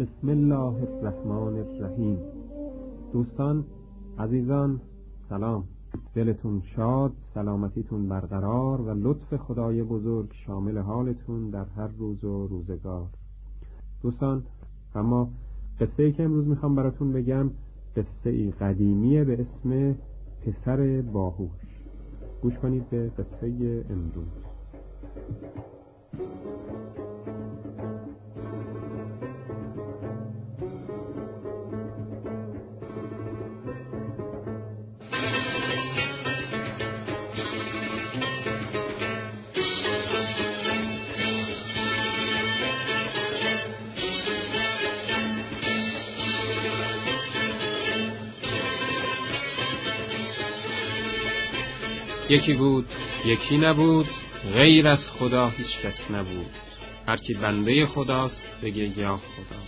بسم الله الرحمن الرحیم. دوستان عزیزان سلام. دلتون شاد سلامتیتون برقرار و لطف خدای بزرگ شامل حالتون در هر روز و روزگار. دوستان اما قصه ای که امروز می‌خوام براتون بگم قصه ای قدیمیه به اسم پسر باهوش. گوش کنید به قصه امروز. یکی بود یکی نبود غیر از خدا هیچ کس نبود. هرکی بنده خداست بگه یا خدا.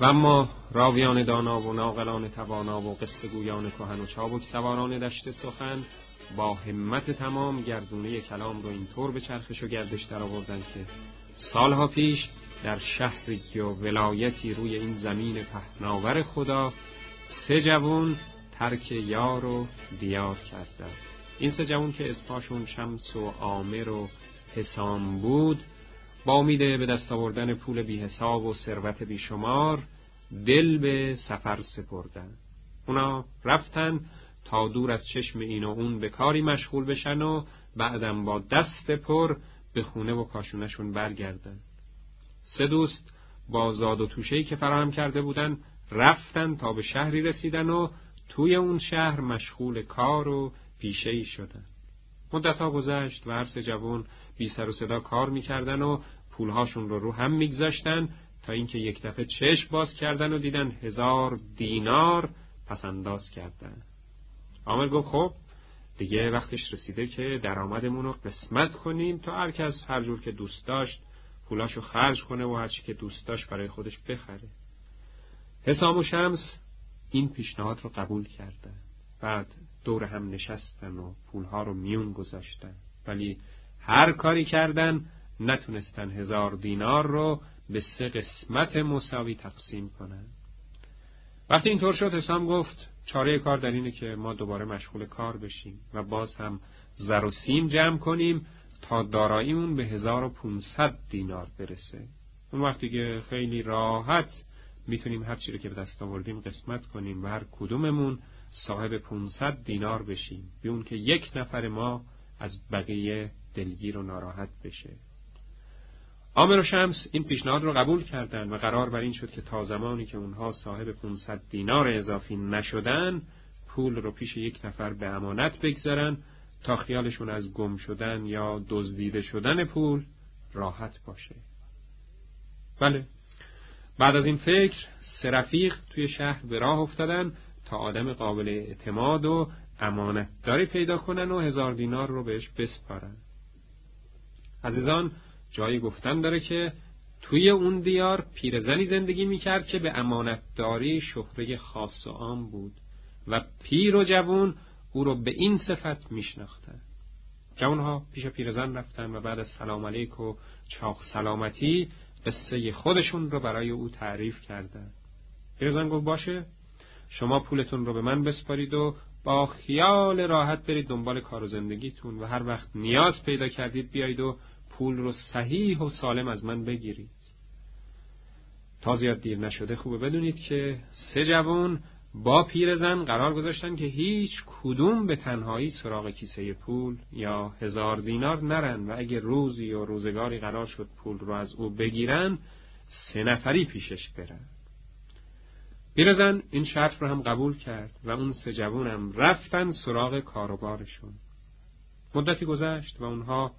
و اما راویان دانا و ناقلان توانا و قصه گویان کهن و چابک سواران دشت سخن با همت تمام گردونه کلام رو اینطور به چرخش و گردش در آوردن که سالها پیش در شهری و ولایتی روی این زمین پهناور خدا سه جوون ترک یار و دیار کردند. این سه جوان که اسمشون شمس و عامر و حسام بود با امید به دست آوردن پول بی حساب و ثروت بیشمار دل به سفر سپردن. اونا رفتن تا دور از چشم این و اون به کاری مشغول بشن و بعدم با دست پر به خونه و کاشونشون برگردن. سه دوست با زاد و توشهی که فراهم کرده بودن رفتن تا به شهری رسیدن و توی اون شهر مشغول کار و پیشه ای شدن. مدت ها گذشت و هر جوان بی سر و صدا کار می‌کردن و پولهاشون رو رو هم میگذاشتن تا اینکه یک دفعه چشم باز کردن و دیدن هزار دینار پس انداز کردن. عامر گفت خب دیگه وقتش رسیده که درآمدمون رو قسمت کنیم تا هر کس هر جور که دوست داشت پولاشو خرج کنه و هرچی که دوست داشت برای خودش بخره. حسام و شمس این پیشنهاد رو قبول کردن. بعد دور هم نشستن و پولها رو میون گذاشتن. ولی هر کاری کردن نتونستن هزار دینار رو به سه قسمت مساوی تقسیم کنن. وقتی اینطور شد حسام گفت چاره کار در اینه که ما دوباره مشغول کار بشیم و باز هم زر و سیم جمع کنیم تا داراییمون به هزار و پونصد دینار برسه. اون وقتی که خیلی راحت می‌تونیم هر چی رو که به دست آوردیم قسمت کنیم و هر کدوممون صاحب 500 دینار بشیم. بی اون که یک نفر ما از بقیه دلگیر و ناراحت بشه. آمر و شمس این پیشنهاد رو قبول کردند و قرار بر این شد که تا زمانی که اونها صاحب 500 دینار اضافی نشدن پول رو پیش یک نفر به امانت بگذارن تا خیالشون از گم شدن یا دزدیده شدن پول راحت باشه. بله. بعد از این فکر سرفیق توی شهر به راه افتادن تا آدم قابل اعتماد و امانتداری پیدا کنن و هزار دینار رو بهش بسپارن. عزیزان جای گفتن داره که توی اون دیار پیرزنی زندگی می‌کرد که به امانتداری شهره خاص و عام بود و پیر و جوون او رو به این صفت میشناختن. جوانها پیش پیرزن رفتن و بعد از سلام علیک و چاق سلامتی قصه خودشون رو برای او تعریف کردن. پیرزن گفت باشه شما پولتون رو به من بسپارید و با خیال راحت برید دنبال کار و زندگیتون و هر وقت نیاز پیدا کردید بیایید و پول رو صحیح و سالم از من بگیرید. تا زیاد دیر نشده خوبه بدونید که سه جوان با پیرزن قرار گذاشتن که هیچ کدوم به تنهایی سراغ کیسه پول یا هزار دینار نرن و اگه روزی و روزگاری قرار شد پول رو از او بگیرن سه نفری پیشش برن. پیرزن این شرط رو هم قبول کرد و اون سه جوونم رفتن سراغ کاروبارشون. مدتی گذشت و اونها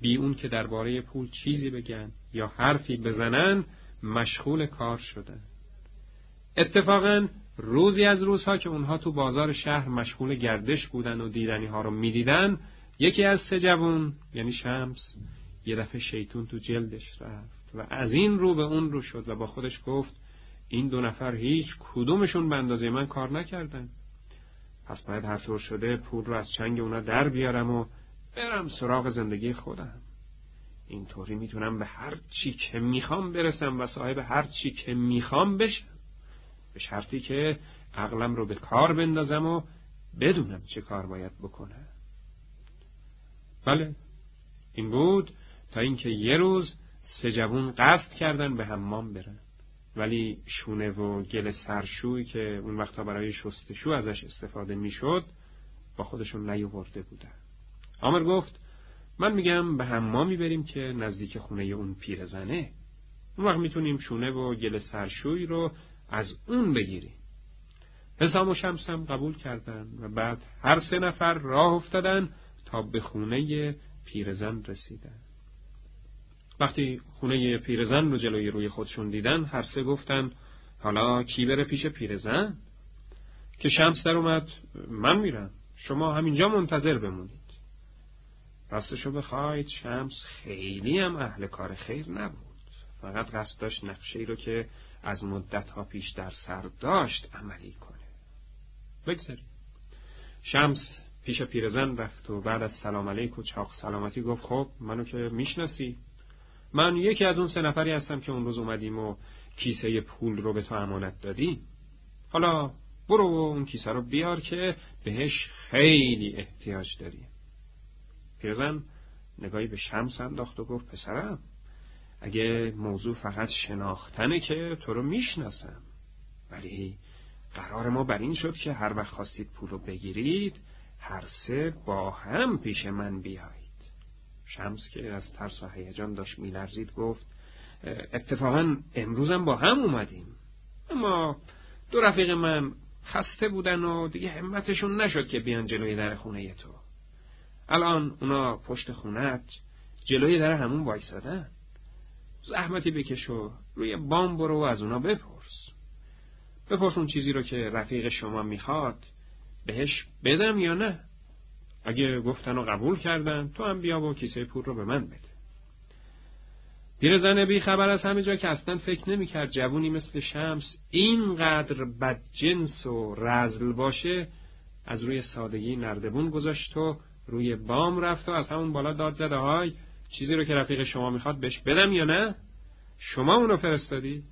بی اون که درباره پول چیزی بگن یا حرفی بزنن مشغول کار شدن. اتفاقا روزی از روزها که اونها تو بازار شهر مشغول گردش بودن و دیدنی ها رو می‌دیدن یکی از سه جوون یعنی شمس یه دفعه شیطون تو جلدش رفت و از این رو به اون رو شد و با خودش گفت این دو نفر هیچ کدومشون به اندازه من کار نکردن. پس باید هر طور شده پول رو از چنگ اونا در بیارم و برم سراغ زندگی خودم. اینطوری می‌تونم به هر چی که می‌خوام برسم و صاحب هر چی که می‌خوام بشم. به شرطی که عقلم رو به کار بندازم و بدونم چه کار باید بکنم. بله این بود تا اینکه یه روز سه جوون قصد کردن به حمام برن. ولی شونه و گل سرشویی که اون وقتا برای شستشو ازش استفاده می‌شد با خودشون نیاورده بودن. آمر گفت من میگم به حمامی بریم که نزدیک خونه اون پیرزنه. اون وقت می‌تونیم شونه و گل سرشوی رو از اون بگیریم. حسام و شمسم قبول کردن و بعد هر سه نفر راه افتادن تا به خونه پیرزن رسیدن. وقتی خونه پیرزن رو جلوی روی خودشون دیدن هر سه گفتن حالا کی بره پیش پیرزن؟ که شمس در اومد من میرم. شما همینجا منتظر بمونید. راستشو بخواید شمس خیلی هم اهل کار خیر نبود. فقط قصد داشت نقشه رو که از مدت ها پیش در سر داشت عملی کنه. بگذاریم. شمس پیش پیرزن رفت و بعد از سلام علیک و چاق سلامتی گفت خب منو که می‌شناسی. من یکی از اون سه نفری هستم که اون روز اومدیم و کیسه پول رو به تو امانت دادیم. حالا برو اون کیسه رو بیار که بهش خیلی احتیاج داریم پیرزن نگاهی به شمس انداخت و گفت پسرم اگه موضوع فقط شناختنه که تو رو می‌شناسم. ولی قرار ما بر این شد که هر وقت خواستید پول رو بگیرید هر سه با هم پیش من بیایید. شمس که از ترس و هیجان داشت میلرزید گفت اتفاقا امروزم با هم اومدیم. اما دو رفیق من خسته بودن و دیگه همتشون نشد که بیان جلوی در خونه تو. الان اونا پشت خونت جلوی در همون وایسادن. زحمتی بکش و روی بام برو و از اونا بپرس. بپرس اون چیزی رو که رفیق شما می‌خواد بهش بدم یا نه. اگه گفتن و قبول کردن تو هم بیا و کیسه پول رو به من بده. پیرزن بی خبر از همه جا که اصلا فکر نمی‌کرد جوونی مثل شمس اینقدر بدجنس و رزل باشه از روی سادگی نردبون گذاشت و روی بام رفت و از همون بالا داد زده های چیزی رو که رفیق شما می‌خواد بهش بدم یا نه؟ شما اونو فرستادید؟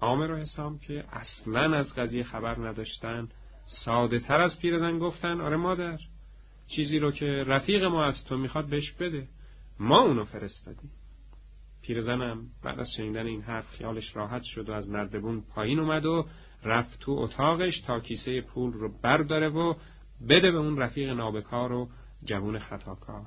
آمر و حسام که اصلا از قضیه خبر نداشتن. ساده تر از پیرزن گفتن آره مادر. چیزی رو که رفیق ما از تو می‌خواد بهش بده. ما اونو فرستادیم. پیرزنم بعد از شنیدن این حرف خیالش راحت شد و از نردبون پایین اومد و رفت تو اتاقش تا کیسه پول رو برداره و بده به اون رفیق نابکار و جوون خطاکار.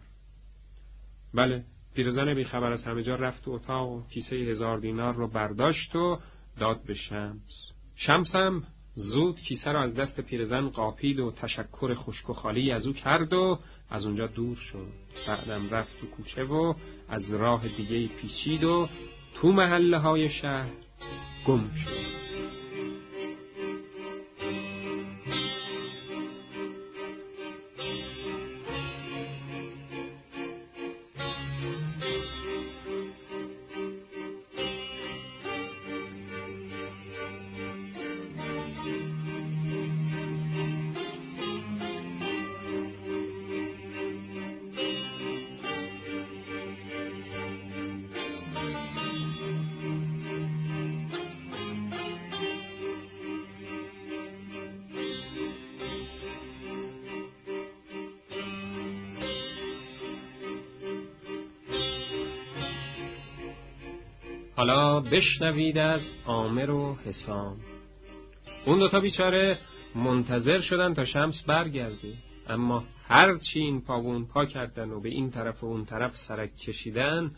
بله پیرزن بیخبر از همه جا رفت تو اتاق و کیسه هزار دینار رو برداشت و داد به شمس. شمسم زود کیسه را از دست پیرزن قاپید و تشکر خشک و خالی از او کرد و از اونجا دور شد. بعدم رفت تو کوچه و از راه دیگه پیچید و تو محله های شهر گم شد. حالا بشنوید از آمر و حسام. اون دوتا بیچاره منتظر شدن تا شمس برگرده. اما هرچی این پاون پا کردن و به این طرف و اون طرف سرک کشیدن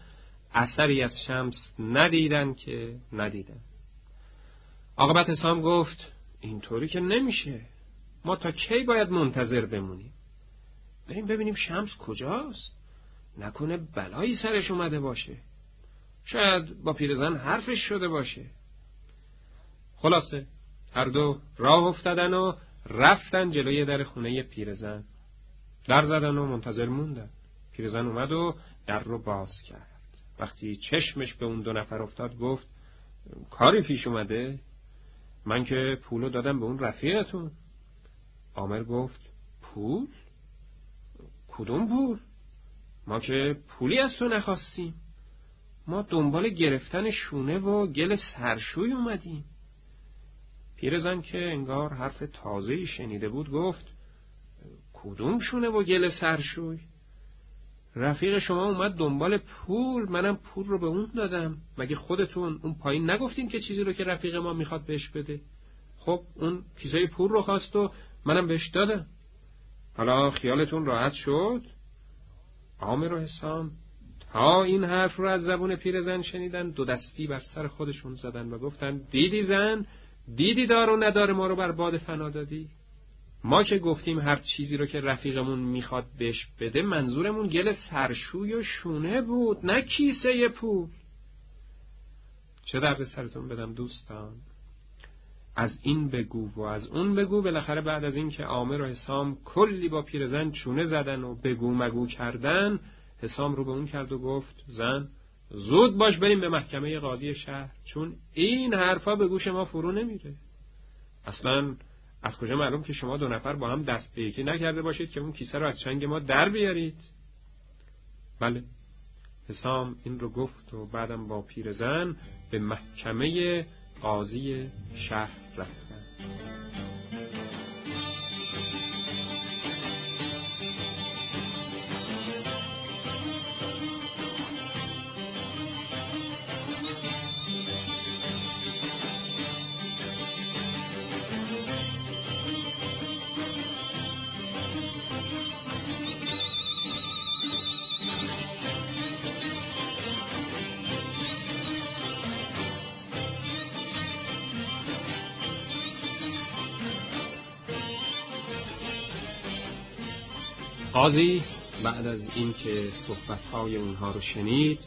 اثری از شمس ندیدن که ندیدن. عاقبت حسام گفت اینطوری که نمیشه. ما تا کی باید منتظر بمونیم؟ بریم ببینیم شمس کجاست. نکنه بلایی سرش اومده باشه. شاید با پیرزن حرفش شده باشه. خلاصه هر دو راه افتادن و رفتن جلوی در خونه پیرزن. در زدن و منتظر موندن. پیرزن اومد و در رو باز کرد. وقتی چشمش به اون دو نفر افتاد گفت کاری پیش اومده؟ من که پولو دادم به اون رفیقتون. آمر گفت پول؟ کدوم پول؟ ما که پولی از تو نخواستیم. ما دنبال گرفتن شونه و گل سرشوی اومدیم. پیرزن که انگار حرف تازهی شنیده بود گفت کدوم شونه و گل سرشوی؟ رفیق شما اومد دنبال پول منم پول رو به اون دادم. مگه خودتون اون پایین نگفتین که چیزی رو که رفیق ما می‌خواد بهش بده؟ خب اون کیسه پول رو خواست و منم بهش دادم. حالا خیالتون راحت شد؟ عامر و حسام تا این حرف رو از زبون پیرزن شنیدن دو دستی بر سر خودشون زدن و گفتن دیدی زن؟ دیدی دار و نداره ما رو بر باد فنا دادی؟ ما که گفتیم هر چیزی رو که رفیقمون می‌خواد بهش بده منظورمون گل سرشوی و شونه بود نه کیسه پول. چه درد سرتون بدم دوستان. از این بگو و از اون بگو بالاخره بعد از اینکه عامر و حسام کلی با پیرزن چونه زدن و بگو مگو کردن حسام رو به اون کرد و گفت زن زود باش بریم به محکمه قاضی شهر چون این حرفا به گوش ما فرو نمیره. اصلا از کجا معلوم که شما دو نفر با هم دست به یکی نکرده باشید که اون کیسه رو از چنگ ما در بیارید؟ بله. حسام این رو گفت و بعدم با پیرزن به محکمه قاضی شهر رفتن. قاضی بعد از اینکه صحبتهای اونها رو شنید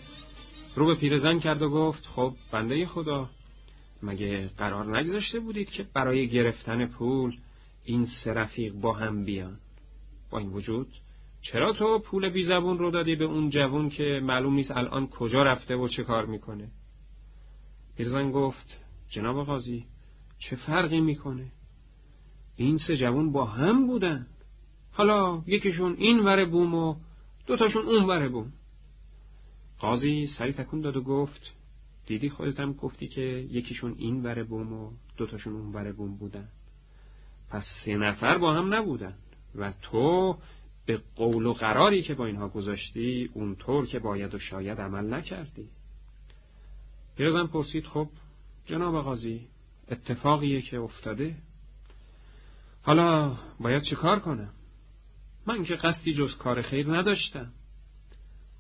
رو به پیرزن کرد و گفت خب بنده خدا مگه قرار نگذاشته بودید که برای گرفتن پول این سه رفیق با هم بیان؟ با این وجود چرا تو پول بی زبون رو دادی به اون جوون که معلوم نیست الان کجا رفته و چه کار می‌کنه؟ پیرزن گفت جناب قاضی چه فرقی می‌کنه؟ این سه جوون با هم بودن. حالا یکیشون این وره بوم و دوتاشون اون وره بوم. قاضی سری تکون داد و گفت دیدی خودت هم گفتی که یکیشون این وره بوم و دوتاشون اون وره بوم بودن. پس سه نفر با هم نبودن و تو به قول و قراری که با اینها گذاشتی اونطور که باید و شاید عمل نکردی. پیرزن پرسید خب جناب قاضی اتفاقیه که افتاده؟ حالا باید چه کار کنم؟ من که قصدی جز کار خیر نداشتم.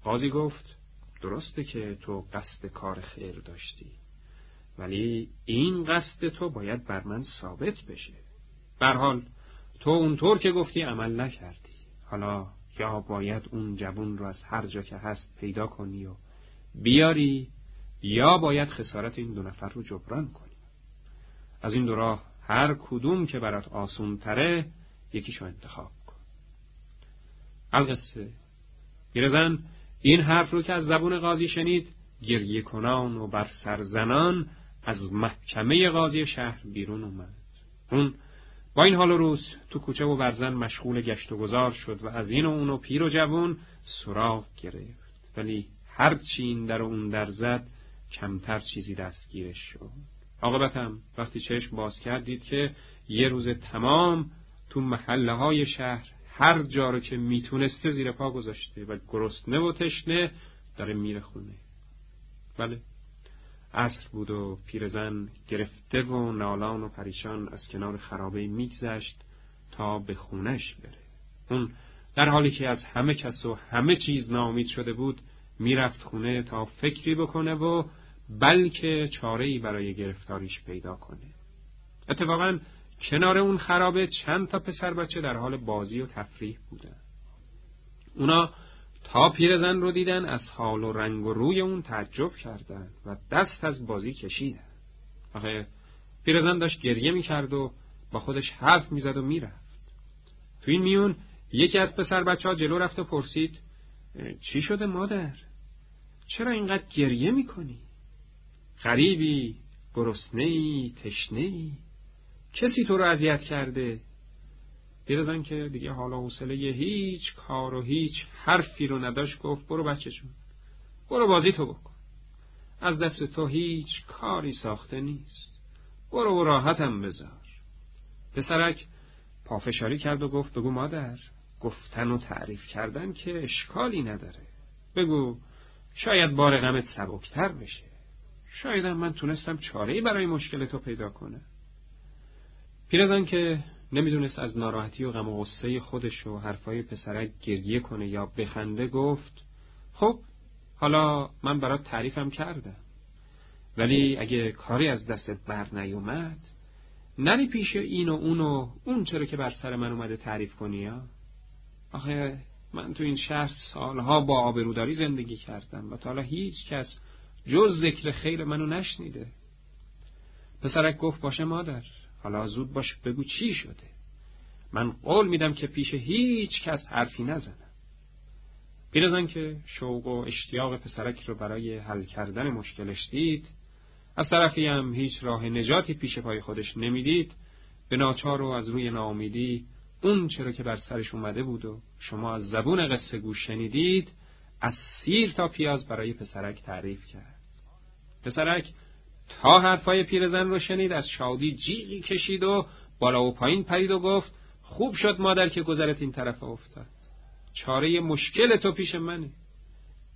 قاضی گفت درسته که تو قصد کار خیر داشتی ولی این قصد تو باید بر من ثابت بشه. حال تو اونطور که گفتی عمل نکردی. حالا یا باید اون جوون رو از هر جا که هست پیدا کنی و بیاری یا باید خسارت این دو نفر رو جبران کنی. از این دو راه هر کدوم که برات آسون تره یکیشو انتخاب القصه پیرزن این حرف رو که از زبون قاضی شنید گریه کنان و بر سرزنان از محکمه قاضی شهر بیرون اومد. اون با این حال روز تو کوچه و برزن مشغول گشت و گذار شد و از این و اون و پیر و جوون سراغ گرفت. ولی هر چی این در و اون در زد کمتر چیزی دستگیرش شد. عاقبتم وقتی چشم باز کردید که یه روز تمام تو محله های شهر هر جا رو که می‌تونسته زیر پا گذاشته و گرسنه و تشنه داره میره خونه بله. عصر بود و پیرزن گرفته و نالان و پریشان از کنار خرابه میگذشت تا به خونش بره. اون در حالی که از همه کس و همه چیز نامید شده بود می‌رفت خونه تا فکری بکنه و بلکه چاره برای گرفتاریش پیدا کنه. اتفاقا کنار اون خرابه چند تا پسر بچه در حال بازی و تفریح بودن. اونا تا پیرزن رو دیدن از حال و رنگ و روی اون تعجب کردن و دست از بازی کشیدن. آخه پیرزن داشت گریه می‌کرد و با خودش حرف می‌زد و می‌رفت. تو این میون یکی از پسر بچه ها جلو رفت و پرسید چی شده مادر؟ چرا اینقدر گریه می‌کنی؟ غریبی، گرسنهی، تشنهی؟ کسی تو رو اذیت کرده؟ پیرزن که دیگه حالا حوصله هیچ کار و هیچ حرفی رو نداشت گفت برو بچه جون برو بازی تو بکن. از دست تو هیچ کاری ساخته نیست. برو و راحتم بذار. پسرک پافشاری کرد و گفت بگو مادر گفتن و تعریف کردن که اشکالی نداره. بگو شاید بار غمت سبکتر بشه. شاید من تونستم چاره برای مشکل تو پیدا کنم. پیرزن که نمی‌دونست از ناراحتی و غم و غصه خودش و حرفای پسرک گریه کنه یا بخنده گفت خب حالا من برات تعریفم کردم. ولی اگه کاری از دستت بر نیومد نری پیش این و اون و اون چرا که بر سر من اومده تعریف کنی یا آخه من تو این شهر سالها با آبروداری زندگی کردم و تا حالا هیچ کس جز ذکر خیر منو نشنیده. پسرک گفت باشه مادر. حالا زود باش بگو چی شده. من قول میدم که پیش هیچ کس حرفی نزنم. پیرزن که شوق و اشتیاق پسرک رو برای حل کردن مشکلش دید از طرفی هم هیچ راه نجاتی پیش پای خودش نمی‌دید. به ناچار و از روی ناامیدی اون چرا که بر سرش اومده بود و شما از زبون قصه گوش شنیدید از سیر تا پیاز برای پسرک تعریف کرد. پسرک تا حرفای پیرزن رو شنید از شادی جیغی کشید و بالا و پایین پرید و گفت خوب شد مادر که گذرت این طرف افتاد. چاره مشکل تو پیش منه.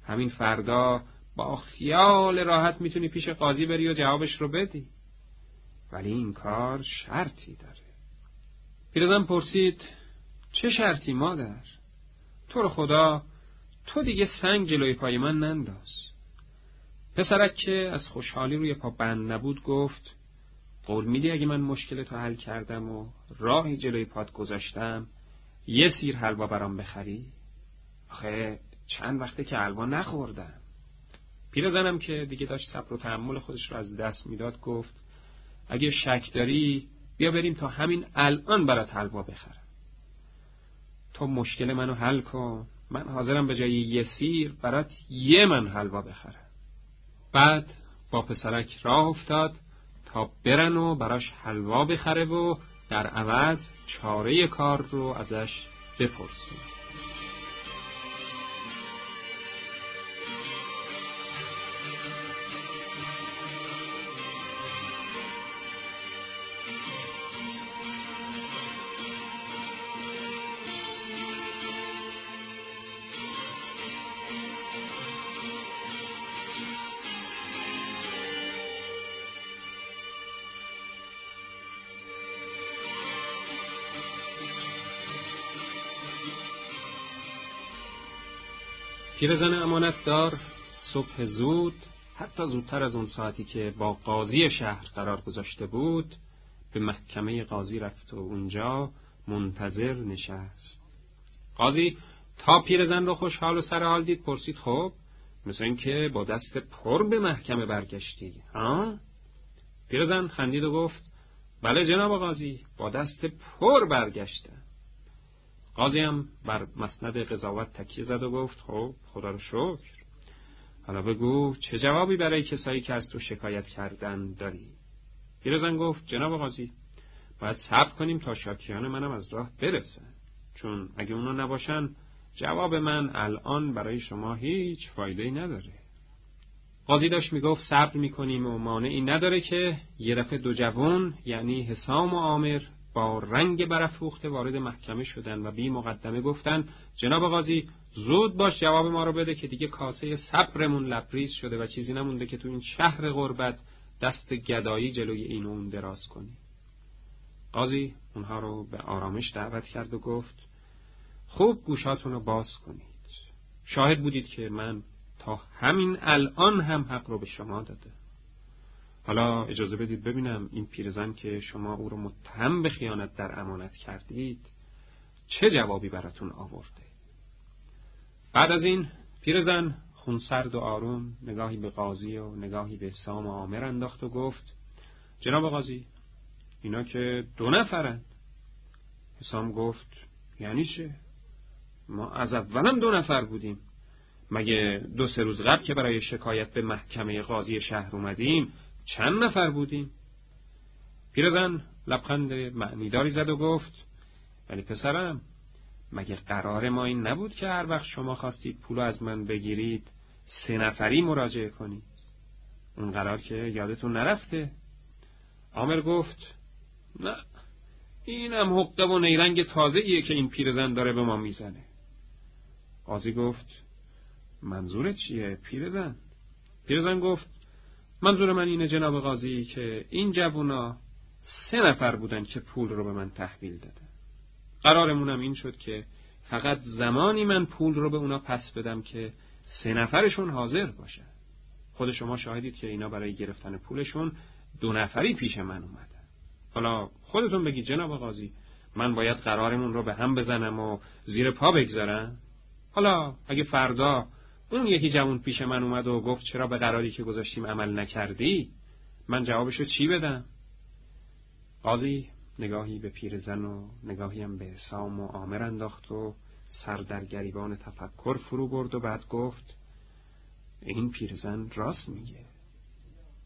همین فردا با خیال راحت می‌تونی پیش قاضی بری و جوابش رو بدی. ولی این کار شرطی داره. پیرزن پرسید چه شرطی مادر؟ تو رو خدا تو دیگه سنگ جلوی پای من ننداز. پسرک که از خوشحالی روی پا بند نبود گفت قول میدی اگه من مشکل تو حل کردم و راهی جلوی پاد گذاشتم یه سیر حلوا برام بخری؟ آخه چند وقته که حلوا نخوردم. پیرزنم که دیگه داشت صبر و تحمل خودش رو از دست می‌داد گفت اگه شک داری بیا بریم تا همین الان برات حلوا بخرم. تو مشکل منو حل کن. من حاضرم به جای یه سیر برات یه من حلوا بخرم. بعد با پسرک راه افتاد تا برن و براش حلوا بخره و در عوض چاره کار رو ازش بپرسیم پیرزن امانت دار صبح زود حتی زودتر از اون ساعتی که با قاضی شهر قرار گذاشته بود به محکمه قاضی رفت و اونجا منتظر نشست. قاضی تا پیرزن رو خوشحال و سرحال دید پرسید خب مثل اینکه با دست پر به محکمه برگشتی ها؟ پیرزن خندید و گفت بله جناب قاضی با دست پر برگشتم. قاضی هم بر مسند قضاوت تکیه زد و گفت خب خدا رو شکر. حالا بگو چه جوابی برای کسایی که از تو شکایت کردن داری؟ پیرزن گفت جناب قاضی باید صبر کنیم تا شاکیان منم از راه برسن. چون اگه اونا نباشن جواب من الان برای شما هیچ فایده نداره. قاضی داشت می‌گفت صبر می‌کنیم و مانعی نداره که یه دفعه دو جوان یعنی حسام و عامر با رنگ برافروخته وارد محکمه شدن و بی مقدمه گفتن جناب قاضی زود باش جواب ما رو بده که دیگه کاسه صبرمون لبریز شده و چیزی نمونده که تو این شهر غربت دست گدایی جلوی این اون دراز کنی. قاضی اونها رو به آرامش دعوت کرد و گفت خوب گوشاتون رو باز کنید. شاهد بودید که من تا همین الان هم حق رو به شما داده حالا اجازه بدید ببینم این پیرزن که شما او رو متهم به خیانت در امانت کردید چه جوابی براتون آورده؟ بعد از این پیرزن خونسرد و آروم نگاهی به قاضی و نگاهی به سام و آمر انداخت و گفت جناب قاضی اینا که دو نفرند حسام گفت یعنی چه؟ ما از اولم دو نفر بودیم. مگه دو سه روز قبل که برای شکایت به محکمه قاضی شهر اومدیم چند نفر بودیم؟ پیرزن لبخند معنیداری زد و گفت ولی پسرم مگه قرار ما این نبود که هر وقت شما خواستید پول از من بگیرید سه نفری مراجعه کنید؟ اون قرار که یادتون نرفته. آمر گفت نه اینم حقه و نیرنگ تازه که این پیرزن داره به ما می‌زنه. قاضی گفت منظورت چیه پیرزن؟ پیرزن گفت منظور من اینه جناب قاضی که این جوونا سه نفر بودن که پول رو به من تحویل دادن. قرارمونم این شد که فقط زمانی من پول رو به اونا پس بدم که سه نفرشون حاضر باشن. خود شما شاهدید که اینا برای گرفتن پولشون دو نفری پیش من اومدن. حالا خودتون بگید جناب قاضی من باید قرارمون رو به هم بزنم و زیر پا بگذارم؟ حالا اگه فردا اون یکی جوون پیش من اومد و گفت چرا به قراری که گذاشتیم عمل نکردی؟ من جوابشو چی بدم؟ قاضی نگاهی به پیرزن و نگاهی هم به سام و آمر انداخت و سر در گریبان تفکر فرو برد و بعد گفت این پیرزن راست میگه.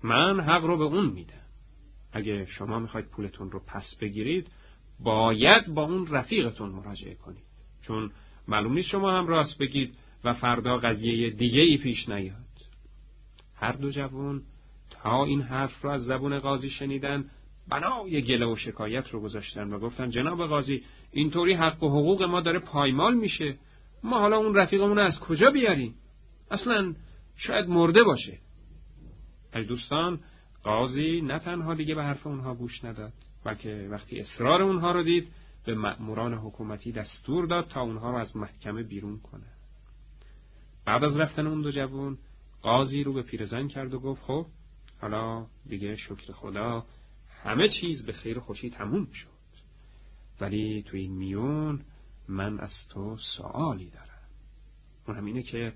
من حق رو به اون میدم. اگه شما می‌خواید پولتون رو پس بگیرید باید با اون رفیقتون مراجعه کنید. چون معلوم نیست شما هم راست بگید. و فردا قضیه دیگه ای پیش نیاد. هر دو جوون تا این حرف رو از زبون قاضی شنیدن بنای گله و شکایت رو گذاشتن و گفتن جناب قاضی اینطوری حق و حقوق ما داره پایمال میشه. ما حالا اون رفیقمون از کجا بیاریم؟ اصلا شاید مرده باشه. ای دوستان قاضی نه تنها دیگه به حرف اونها گوش نداد بلکه وقتی اصرار اونها رو دید به مأموران حکومتی دستور داد تا اونها رو از محکمه بیرون کنه بعد از رفتن اون دو جوون قاضی رو به پیرزن کرد و گفت خب حالا دیگه شکر خدا همه چیز به خیر خوشی تموم شد. ولی توی این میون من از تو سوالی دارم. اون همینه که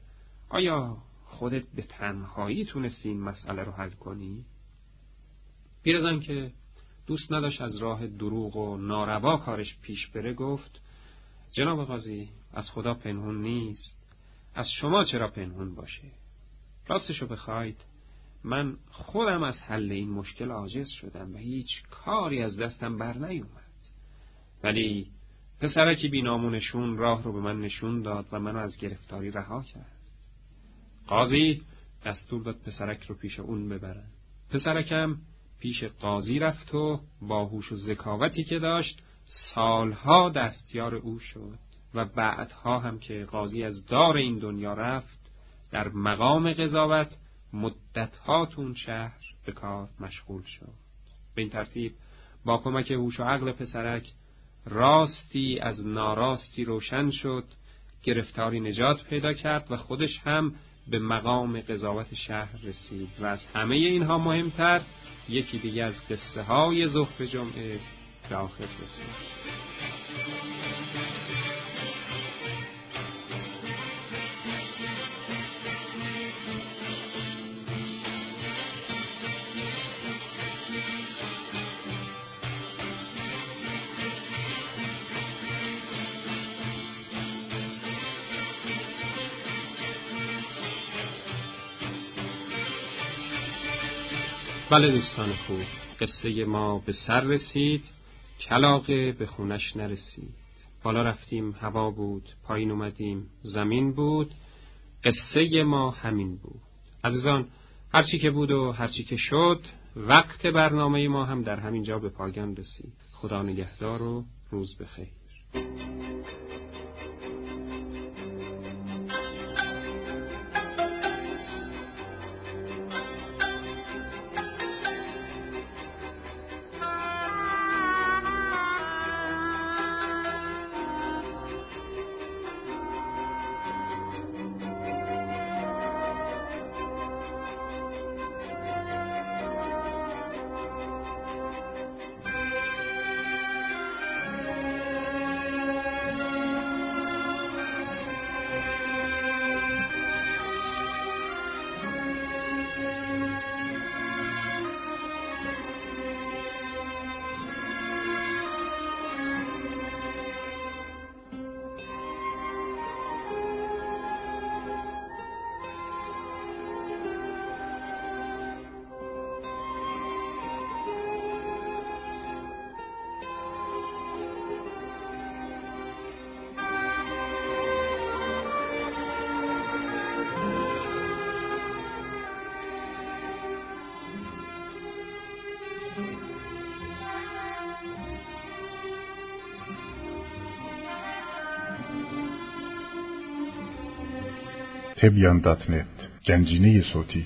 آیا خودت به تنهایی تونستی این مسئله رو حل کنی؟ پیرزن که دوست نداشت از راه دروغ و ناروا کارش پیش بره گفت جناب قاضی از خدا پنهون نیست. از شما چرا پنهون باشه؟ راستشو بخواید. من خودم از حل این مشکل عاجز شدم و هیچ کاری از دستم بر نیومد ولی پسرکی بینامونشون راه رو به من نشون داد و منو از گرفتاری رها کرد. قاضی دستور داد پسرک رو پیش اون ببرن پسرکم پیش قاضی رفت و با هوش و ذکاوتی که داشت سالها دستیار او شد. و بعدها هم که قاضی از دار این دنیا رفت در مقام قضاوت مدتها تون شهر به کار مشغول شد. به این ترتیب با کمک هوش و عقل پسرک راستی از ناراستی روشن شد گرفتاری نجات پیدا کرد و خودش هم به مقام قضاوت شهر رسید. و از همه اینها مهمتر یکی دیگه از قصه های ظهر جمعه به آخر رسید. بله دوستان خوب. قصه ما به سر رسید. کلاقه به خونش نرسید. بالا رفتیم هوا بود پایین اومدیم زمین بود. قصه ما همین بود. عزیزان هرچی که بود و هرچی که شد وقت برنامه ما هم در همین جا به پایان رسید. خدا نگهدار و روز بخیر. تبیان دات نت گنجینه صوتی